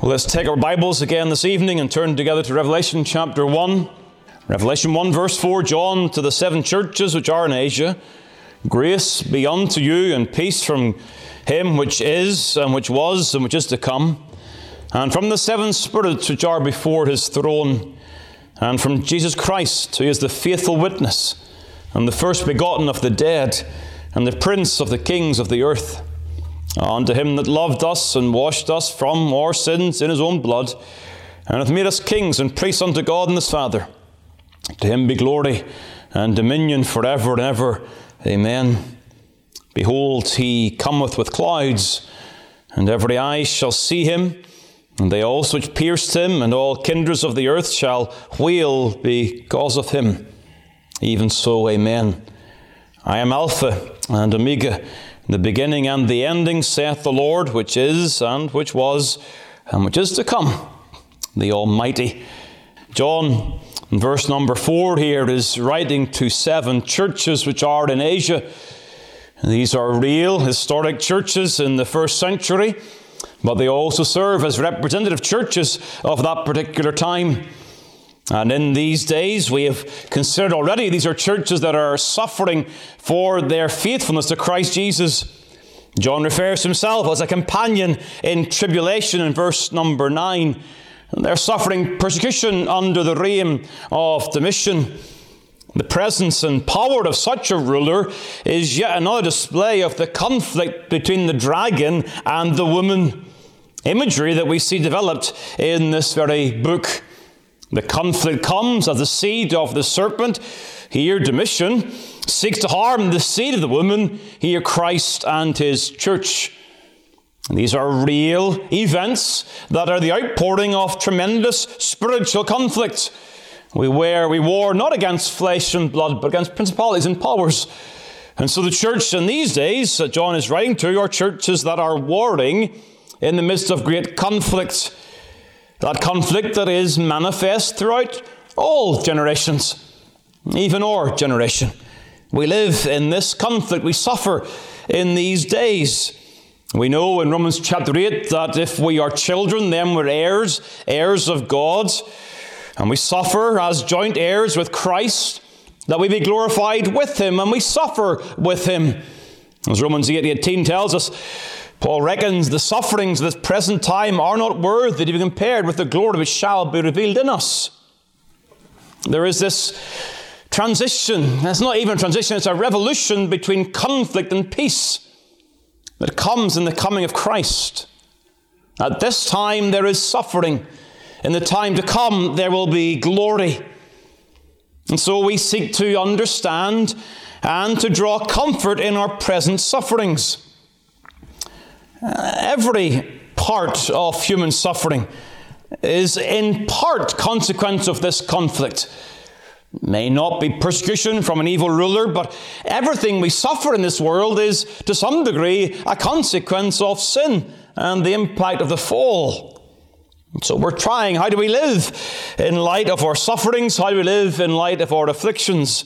Well, let's take our Bibles again this evening and turn together to Revelation chapter 1. Revelation 1, verse 4 John to the seven churches which are in Asia, grace be unto you and peace from him which is, and which was, and which is to come, and from the seven spirits which are before his throne, and from Jesus Christ, who is the faithful witness, and the first begotten of the dead, and the prince of the kings of the earth Unto him that loved us and washed us from our sins in his own blood, and hath made us kings and priests unto God and his Father. To him be glory and dominion for ever and ever. Amen. Behold, he cometh with clouds, and every eye shall see him, and they also which pierced him, and all kindreds of the earth shall wail because of him. Even so, Amen. I am Alpha and Omega the beginning and the ending, saith the Lord, which is, and which was, and which is to come, the Almighty. John, in verse number four here, is writing to seven churches which are in Asia. These are real historic churches in the first century, but they also serve as representative churches of that particular time. And in these days, we have considered already, these are churches that are suffering for their faithfulness to Christ Jesus. John refers to himself as a companion in tribulation in verse number 9. They're suffering persecution under the reign of Domitian. The presence and power of such a ruler is yet another display of the conflict between the dragon and the woman. Imagery that we see developed in this very book. The conflict comes as the seed of the serpent. Here, Domitian seeks to harm the seed of the woman. Here, Christ and his church. And these are real events that are the outpouring of tremendous spiritual conflict. We, we war not against flesh and blood, but against principalities and powers. And so the church in these days that John is writing to are churches that are warring in the midst of great conflict. That conflict that is manifest throughout all generations, even our generation. We live in this conflict, we suffer in these days. We know in Romans chapter 8 that if we are children, then we're heirs, heirs of God, and we suffer as joint heirs with Christ, that we be glorified with Him, and we suffer with Him. As Romans 8 18 tells us, Paul reckons the sufferings of this present time are not worthy to be compared with the glory which shall be revealed in us. There is this transition. It's not even a transition, it's a revolution between conflict and peace that comes in the coming of Christ. At this time, there is suffering. In the time to come, there will be glory. And so we seek to understand and to draw comfort in our present sufferings. Every part of human suffering is in part consequence of this conflict. May not be persecution from an evil ruler, but everything we suffer in this world is to some degree a consequence of sin and the impact of the fall. So we're trying, how do we live in light of our sufferings? How do we live in light of our afflictions?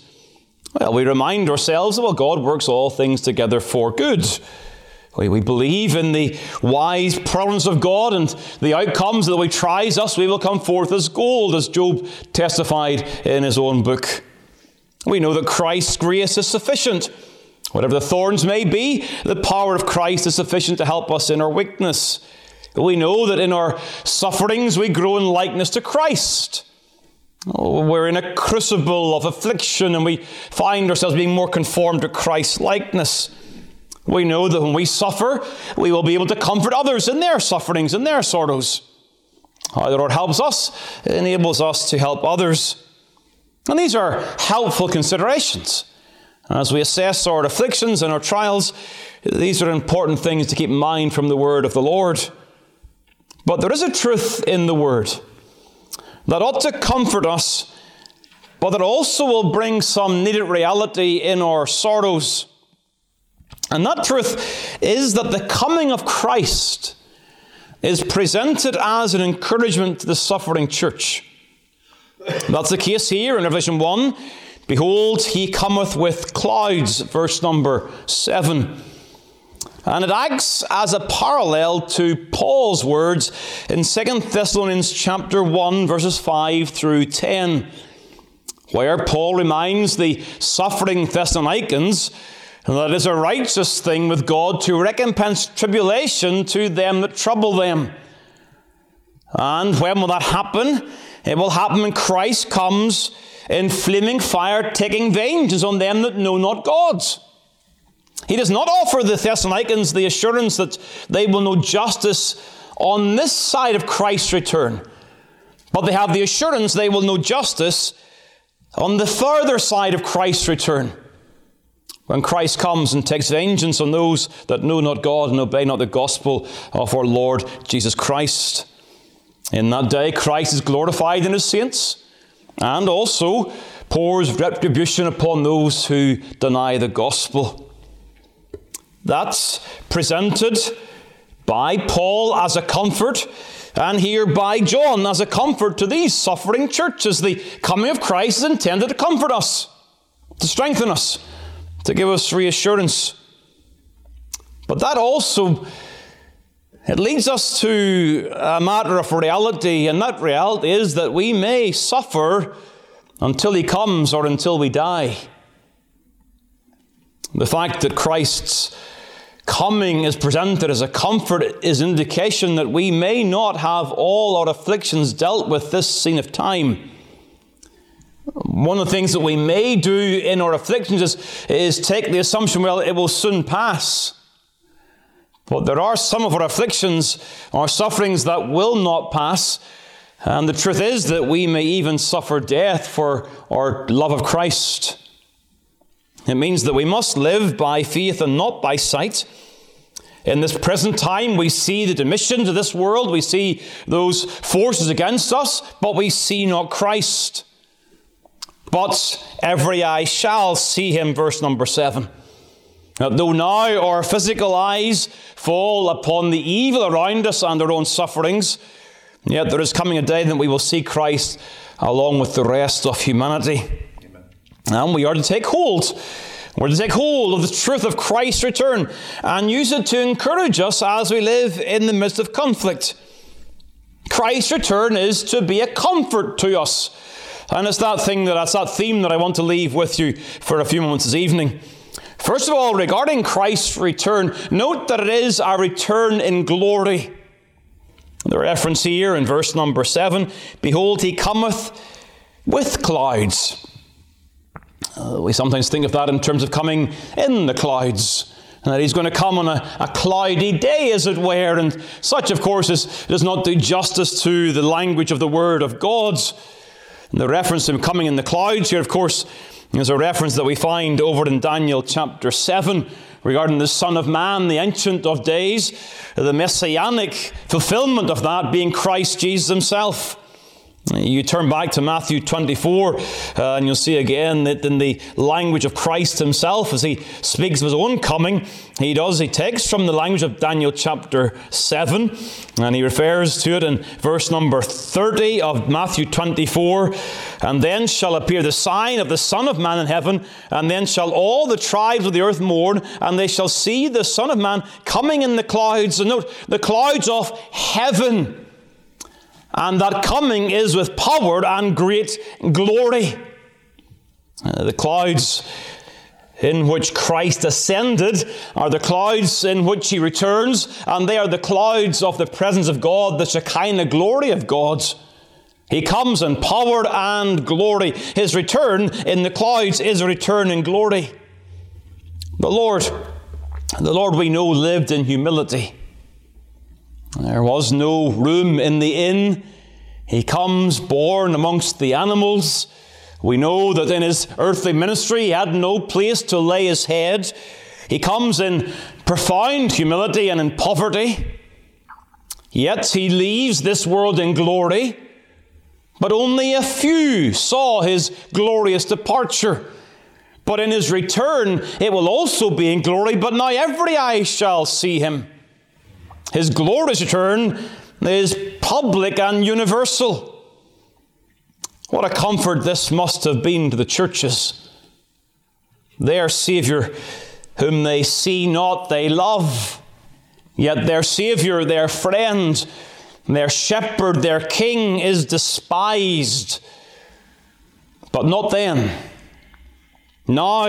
Well, we remind ourselves that well, God works all things together for good we, believe in the wise providence of God and the outcomes that we tries us, we will come forth as gold, as Job testified in his own book. We know that Christ's grace is sufficient. Whatever the thorns may be, the power of Christ is sufficient to help us in our weakness. We know that in our sufferings we grow in likeness to Christ. Oh, we're in a crucible of affliction and we find ourselves being more conformed to Christ's likeness. We know that when we suffer, we will be able to comfort others in their sufferings and their sorrows. How the Lord helps us, enables us to help others. And these are helpful considerations. As we assess our afflictions and our trials, these are important things to keep in mind from the word of the Lord. But there is a truth in the word that ought to comfort us but that also will bring some needed reality in our sorrows. And that truth is that the coming of Christ is presented as an encouragement to the suffering church. That's the case here in Revelation 1. Behold, he cometh with clouds, verse number 7. And it acts as a parallel to Paul's words in 2 Thessalonians chapter 1 verses 5 through 10, where Paul reminds the suffering Thessalonians that it is a righteous thing with God to recompense tribulation to them that trouble them. And when will that happen? It will happen when Christ comes in flaming fire, taking vengeance on them that know not God. He does not offer the Thessalonians the assurance that they will know justice on this side of Christ's return, but they have the assurance they will know justice on the further side of Christ's return. When Christ comes and takes vengeance on those that know not God and obey not the gospel of our Lord Jesus Christ. In that day, Christ is glorified in his saints and also pours retribution upon those who deny the gospel. That's presented by Paul as a comfort, and here by John as a comfort to these suffering churches. The coming of Christ is intended to comfort us, to strengthen us, to give us reassurance. But that also it leads us to a matter of reality, and that reality is that we may suffer until He comes or until we die. The fact that Christ's coming is presented as a comfort is indication that we may not have all our afflictions dealt with this scene of time. One of the things that we may do in our afflictions is, is take the assumption, well, it will soon pass. But there are some of our afflictions our sufferings that will not pass. And the truth is that we may even suffer death for our love of Christ. It means that we must live by faith and not by sight. In this present time, we see the demissions of this world, we see those forces against us, but we see not Christ. But every eye shall see him, verse number seven. Though now our physical eyes fall upon the evil around us and our own sufferings, yet there is coming a day that we will see Christ along with the rest of humanity. And we are to take hold. We're to take hold of the truth of Christ's return and use it to encourage us as we live in the midst of conflict. Christ's return is to be a comfort to us. And it's that thing that that's that theme that I want to leave with you for a few moments this evening. First of all, regarding Christ's return, note that it is a return in glory. The reference here in verse number 7 Behold, he cometh with clouds. Uh, we sometimes think of that in terms of coming in the clouds. And that he's going to come on a, a cloudy day, as it were. And such, of course, is, does not do justice to the language of the Word of God. And the reference to him coming in the clouds here, of course, is a reference that we find over in Daniel chapter 7 regarding the Son of Man, the Ancient of Days, the messianic fulfillment of that being Christ Jesus himself. You turn back to Matthew 24, uh, and you'll see again that in the language of Christ himself, as he speaks of his own coming, he does, he takes from the language of Daniel chapter 7, and he refers to it in verse number 30 of Matthew 24. And then shall appear the sign of the Son of Man in heaven, and then shall all the tribes of the earth mourn, and they shall see the Son of Man coming in the clouds. And note, the clouds of heaven and that coming is with power and great glory. Uh, the clouds in which Christ ascended are the clouds in which he returns, and they are the clouds of the presence of God, the Shekinah glory of God. He comes in power and glory. His return in the clouds is a return in glory. The Lord, the Lord we know lived in humility. There was no room in the inn. He comes born amongst the animals. We know that in his earthly ministry he had no place to lay his head. He comes in profound humility and in poverty. Yet he leaves this world in glory but only a few saw his glorious departure. But in his return, it will also be in glory, but now every eye shall see him. His glorious return is public and universal. What a comfort this must have been to the churches. Their Saviour, whom they see not, they love. Yet their Saviour, their friend, their shepherd, their king is despised. But not then. Now,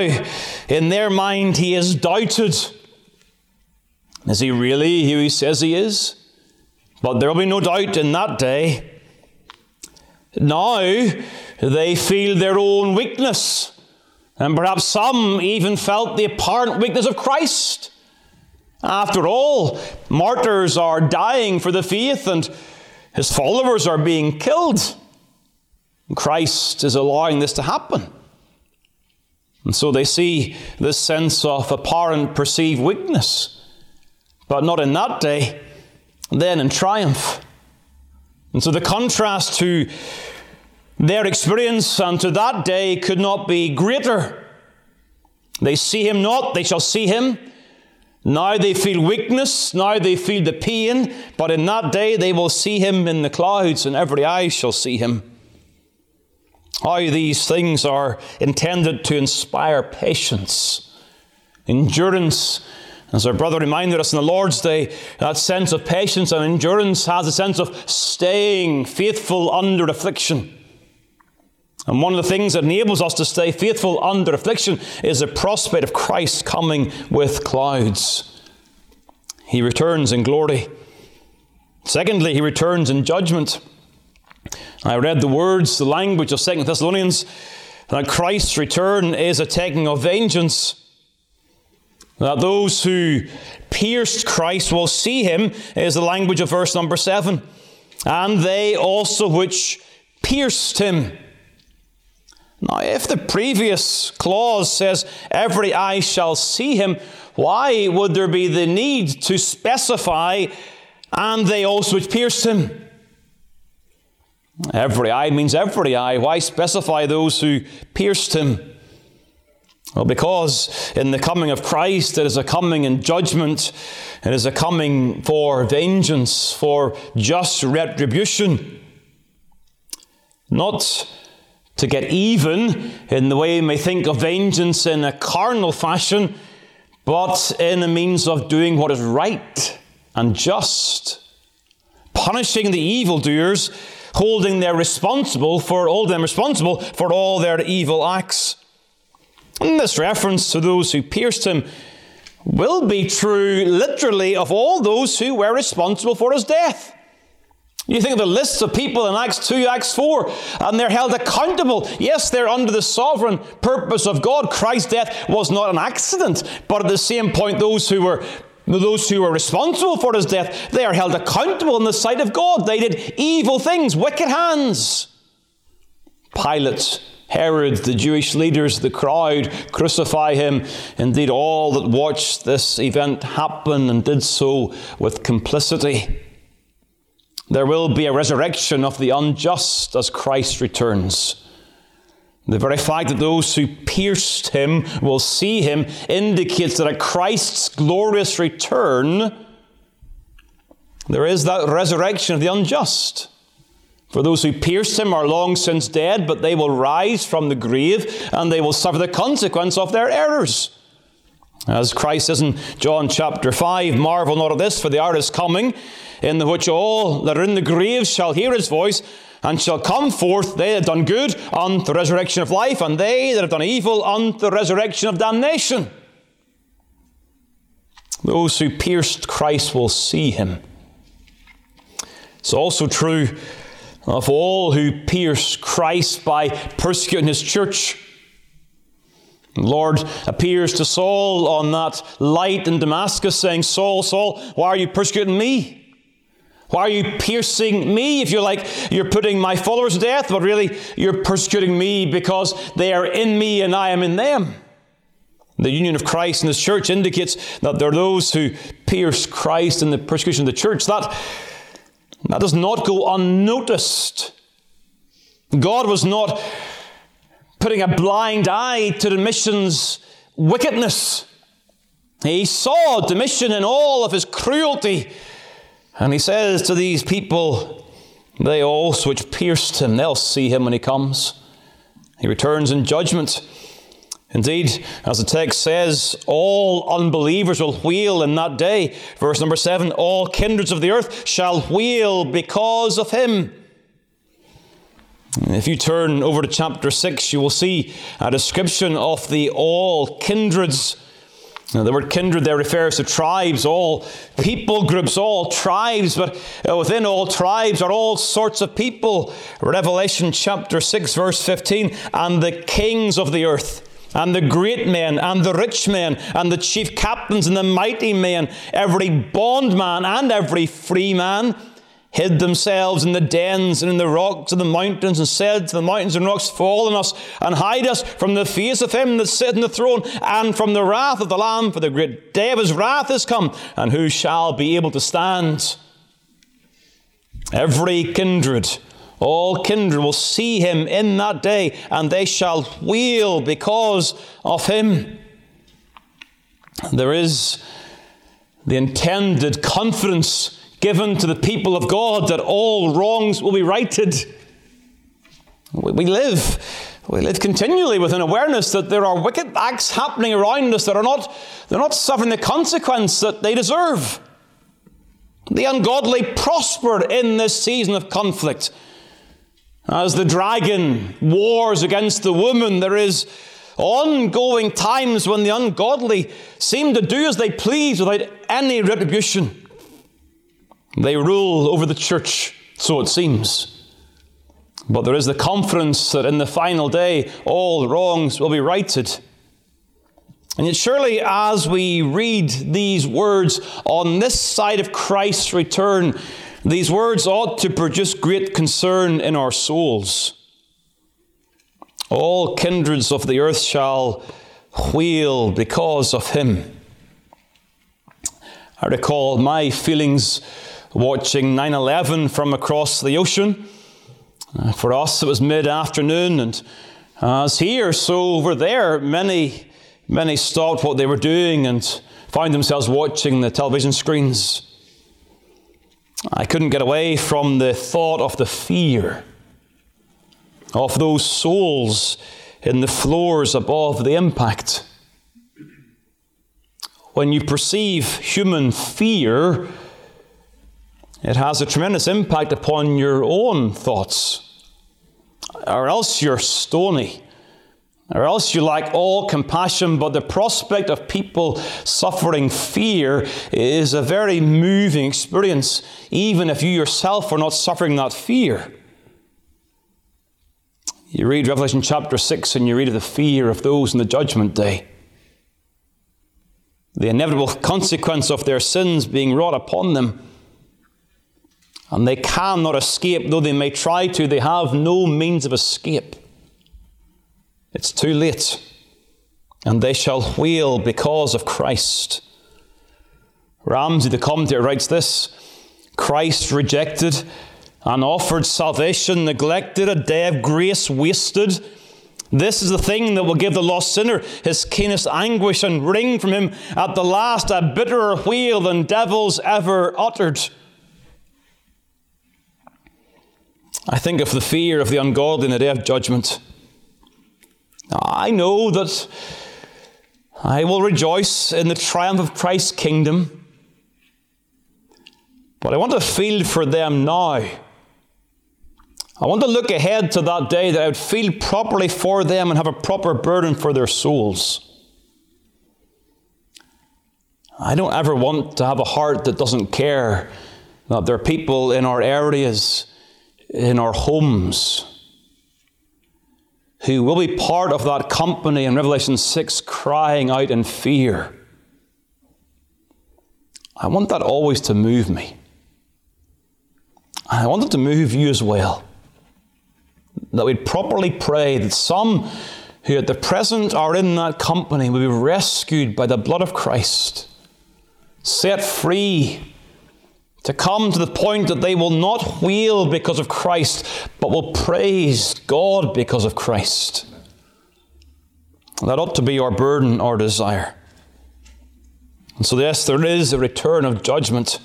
in their mind, he is doubted. Is he really who he says he is? But there will be no doubt in that day. Now they feel their own weakness, and perhaps some even felt the apparent weakness of Christ. After all, martyrs are dying for the faith, and his followers are being killed. Christ is allowing this to happen. And so they see this sense of apparent perceived weakness, but not in that day, then in triumph. And so the contrast to their experience and to that day could not be greater. They see him not, they shall see him. Now they feel weakness, now they feel the pain, but in that day they will see him in the clouds, and every eye shall see him. How these things are intended to inspire patience, endurance, as our brother reminded us in the Lord's Day, that sense of patience and endurance has a sense of staying faithful under affliction. And one of the things that enables us to stay faithful under affliction is the prospect of Christ coming with clouds. He returns in glory. Secondly, he returns in judgment. I read the words, the language of Second Thessalonians, that Christ's return is a taking of vengeance. That those who pierced Christ will see him, is the language of verse number seven. And they also which pierced him. Now, if the previous clause says, every eye shall see him, why would there be the need to specify, and they also which pierced him? Every eye means every eye. Why specify those who pierced him? Well, because in the coming of Christ, it is a coming in judgment, it is a coming for vengeance, for just retribution. Not to get even in the way we may think of vengeance in a carnal fashion, but in a means of doing what is right and just, punishing the evildoers, holding them responsible for all them responsible for all their evil acts. And this reference to those who pierced him will be true literally of all those who were responsible for his death. You think of the lists of people in Acts 2, Acts 4, and they're held accountable. Yes, they're under the sovereign purpose of God. Christ's death was not an accident, but at the same point, those who were those who were responsible for his death, they are held accountable in the sight of God. They did evil things, wicked hands. Pilate Herod, the Jewish leaders, the crowd crucify him. Indeed, all that watched this event happen and did so with complicity. There will be a resurrection of the unjust as Christ returns. The very fact that those who pierced him will see him indicates that at Christ's glorious return, there is that resurrection of the unjust. For those who pierced him are long since dead, but they will rise from the grave and they will suffer the consequence of their errors. As Christ says in John chapter 5, marvel not at this, for the hour is coming, in the which all that are in the graves shall hear his voice, and shall come forth, they that have done good, unto the resurrection of life, and they that have done evil, unto the resurrection of damnation. Those who pierced Christ will see him. It's also true of all who pierce Christ by persecuting his church. The Lord appears to Saul on that light in Damascus, saying, Saul, Saul, why are you persecuting me? Why are you piercing me? If you're like, you're putting my followers to death, but really you're persecuting me because they are in me and I am in them. The union of Christ and His church indicates that there are those who pierce Christ in the persecution of the church. That that does not go unnoticed. God was not putting a blind eye to Domitian's wickedness. He saw Domitian in all of his cruelty. And he says to these people, they also which pierced him, they'll see him when he comes. He returns in judgment. Indeed, as the text says, all unbelievers will wheel in that day. Verse number seven all kindreds of the earth shall wheel because of him. If you turn over to chapter 6, you will see a description of the all kindreds. Now, the word kindred there refers to tribes, all people groups, all tribes, but uh, within all tribes are all sorts of people. Revelation chapter 6, verse 15, and the kings of the earth and the great men, and the rich men, and the chief captains, and the mighty men, every bondman and every free man, hid themselves in the dens and in the rocks of the mountains, and said to the mountains and rocks, Fall on us, and hide us from the face of him that sitteth in the throne, and from the wrath of the Lamb, for the great day of his wrath is come, and who shall be able to stand? Every kindred, all kindred will see him in that day, and they shall wheel because of him. There is the intended confidence given to the people of God that all wrongs will be righted. We live, we live continually with an awareness that there are wicked acts happening around us that are not, they're not suffering the consequence that they deserve. The ungodly prosper in this season of conflict. As the dragon wars against the woman, there is ongoing times when the ungodly seem to do as they please without any retribution. They rule over the church, so it seems. But there is the confidence that in the final day all wrongs will be righted. And yet, surely, as we read these words on this side of Christ's return, these words ought to produce great concern in our souls. All kindreds of the earth shall wheel because of him. I recall my feelings watching 9 11 from across the ocean. Uh, for us, it was mid afternoon, and as here, so over there, many, many stopped what they were doing and found themselves watching the television screens. I couldn't get away from the thought of the fear of those souls in the floors above the impact. When you perceive human fear, it has a tremendous impact upon your own thoughts. Or else you're stony. Or else you lack all compassion, but the prospect of people suffering fear is a very moving experience, even if you yourself are not suffering that fear. You read Revelation chapter 6 and you read of the fear of those in the judgment day. The inevitable consequence of their sins being wrought upon them. And they cannot escape, though they may try to, they have no means of escape. It's too late, and they shall wheel because of Christ. Ramsey, the commentator, writes this Christ rejected and offered salvation, neglected, a day of grace wasted. This is the thing that will give the lost sinner his keenest anguish and wring from him at the last a bitterer wheel than devils ever uttered. I think of the fear of the ungodly in the day of judgment. I know that I will rejoice in the triumph of Christ's kingdom, but I want to feel for them now. I want to look ahead to that day that I would feel properly for them and have a proper burden for their souls. I don't ever want to have a heart that doesn't care that there are people in our areas, in our homes, who will be part of that company in Revelation 6 crying out in fear. I want that always to move me. I want it to move you as well. That we'd properly pray that some who at the present are in that company will be rescued by the blood of Christ, set free to come to the point that they will not wheel because of Christ, but will praise God because of Christ. That ought to be our burden, our desire. And so, yes, there is a return of judgment.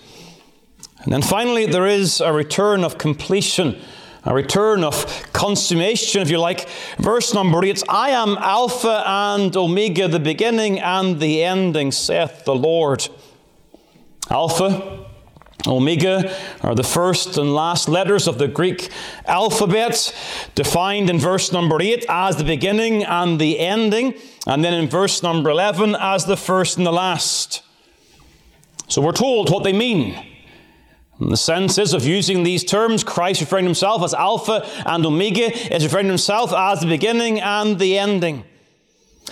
And then finally, there is a return of completion, a return of consummation, if you like. Verse number eight I am Alpha and Omega, the beginning and the ending, saith the Lord. Alpha, Omega are the first and last letters of the Greek alphabet, defined in verse number 8 as the beginning and the ending, and then in verse number 11 as the first and the last. So we're told what they mean. In the senses of using these terms, Christ referring to himself as Alpha and Omega is referring to himself as the beginning and the ending.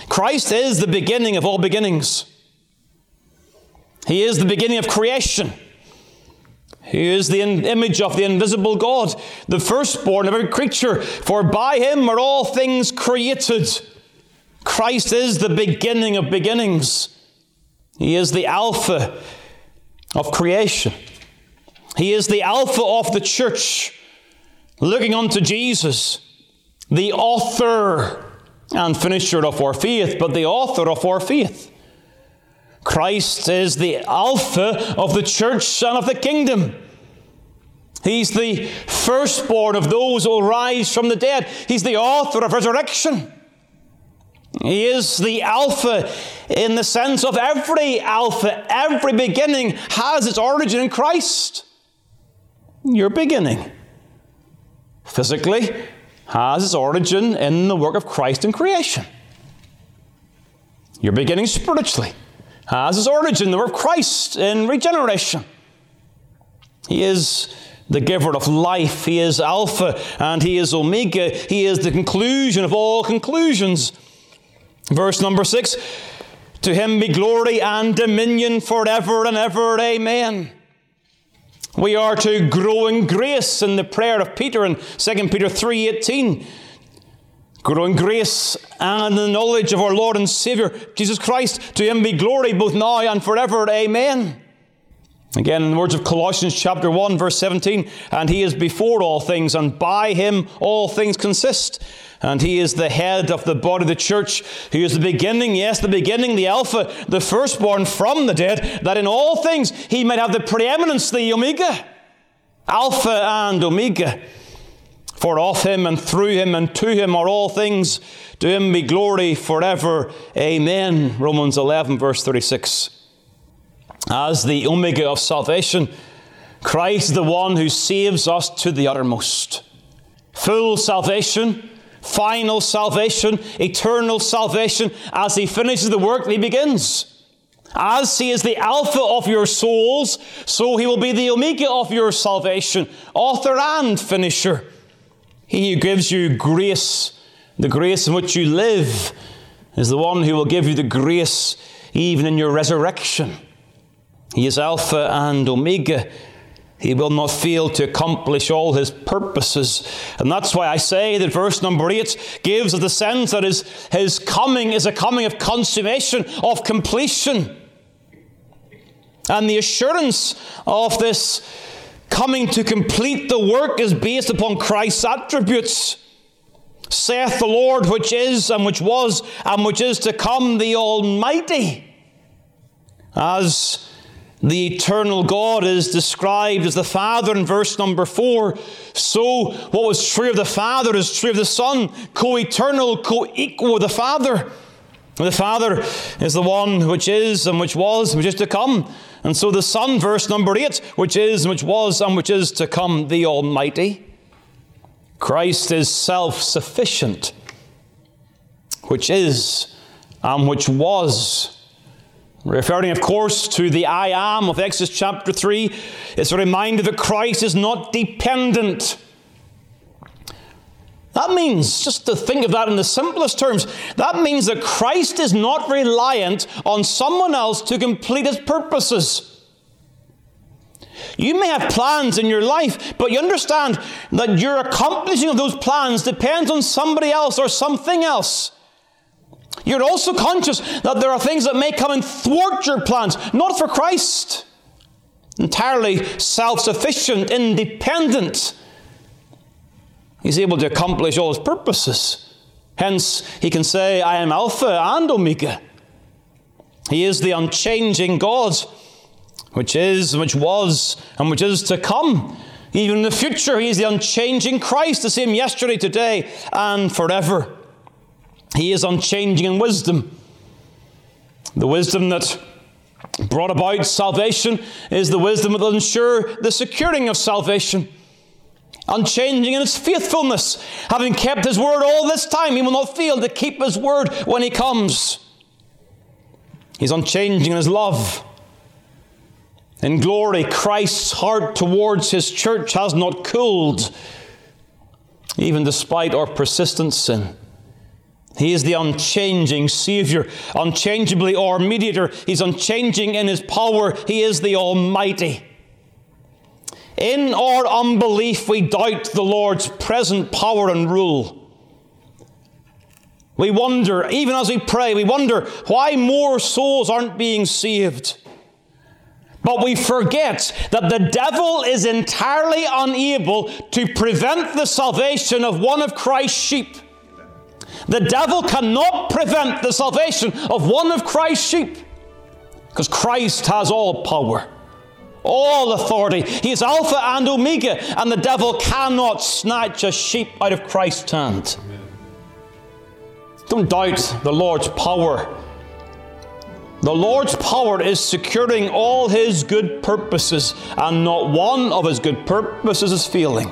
Christ is the beginning of all beginnings. He is the beginning of creation. He is the image of the invisible God, the firstborn of every creature, for by him are all things created. Christ is the beginning of beginnings. He is the Alpha of creation. He is the Alpha of the church, looking unto Jesus, the author and finisher of our faith, but the author of our faith. Christ is the Alpha of the church and of the kingdom. He's the firstborn of those who will rise from the dead. He's the author of resurrection. He is the Alpha in the sense of every Alpha, every beginning has its origin in Christ. Your beginning, physically, has its origin in the work of Christ in creation. Your beginning spiritually has its origin in the work of Christ in regeneration. He is the giver of life. He is Alpha and He is Omega. He is the conclusion of all conclusions. Verse number six To Him be glory and dominion forever and ever. Amen. We are to grow in grace in the prayer of Peter in 2 Peter 3:18. Grow in grace and in the knowledge of our Lord and Savior Jesus Christ. To him be glory both now and forever. Amen. Again, in the words of Colossians chapter 1, verse 17, and he is before all things, and by him all things consist. And he is the head of the body of the church, He is the beginning, yes, the beginning, the Alpha, the firstborn from the dead, that in all things he might have the preeminence, the Omega. Alpha and Omega. For of him and through him and to him are all things. To him be glory forever. Amen. Romans 11, verse 36 as the Omega of salvation. Christ is the one who saves us to the uttermost. Full salvation, final salvation, eternal salvation, as He finishes the work that He begins. As He is the Alpha of your souls, so He will be the Omega of your salvation, author and finisher. He who gives you grace, the grace in which you live, is the one who will give you the grace even in your resurrection. He is Alpha and Omega. He will not fail to accomplish all his purposes. And that's why I say that verse number 8 gives the sense that his, his coming is a coming of consummation, of completion. And the assurance of this coming to complete the work is based upon Christ's attributes. Saith the Lord, which is, and which was, and which is to come, the Almighty. As the eternal God is described as the Father in verse number four. So, what was true of the Father is true of the Son, co eternal, co equal with the Father. The Father is the one which is and which was, and which is to come. And so the Son, verse number eight, which is and which was and which is to come, the Almighty. Christ is self sufficient, which is and which was Referring, of course, to the I am of Exodus chapter 3, it's a reminder that Christ is not dependent. That means, just to think of that in the simplest terms, that means that Christ is not reliant on someone else to complete his purposes. You may have plans in your life, but you understand that your accomplishing of those plans depends on somebody else or something else. You're also conscious that there are things that may come and thwart your plans, not for Christ. entirely self sufficient, independent. He's able to accomplish all his purposes. Hence, he can say, I am Alpha and Omega. He is the unchanging God, which is, which was, and which is to come. Even in the future, He is the unchanging Christ, the same yesterday, today, and forever. He is unchanging in wisdom. The wisdom that brought about salvation is the wisdom that will ensure the securing of salvation. Unchanging in his faithfulness, having kept his word all this time, he will not fail to keep his word when he comes. He's unchanging in his love. In glory, Christ's heart towards his church has not cooled, even despite our persistent sin. He is the unchanging Savior, unchangeably our mediator. He's unchanging in His power. He is the Almighty. In our unbelief, we doubt the Lord's present power and rule. We wonder, even as we pray, we wonder why more souls aren't being saved. But we forget that the devil is entirely unable to prevent the salvation of one of Christ's sheep. The devil cannot prevent the salvation of one of Christ's sheep because Christ has all power, all authority. He is Alpha and Omega, and the devil cannot snatch a sheep out of Christ's hand. Don't doubt the Lord's power. The Lord's power is securing all his good purposes, and not one of his good purposes is failing.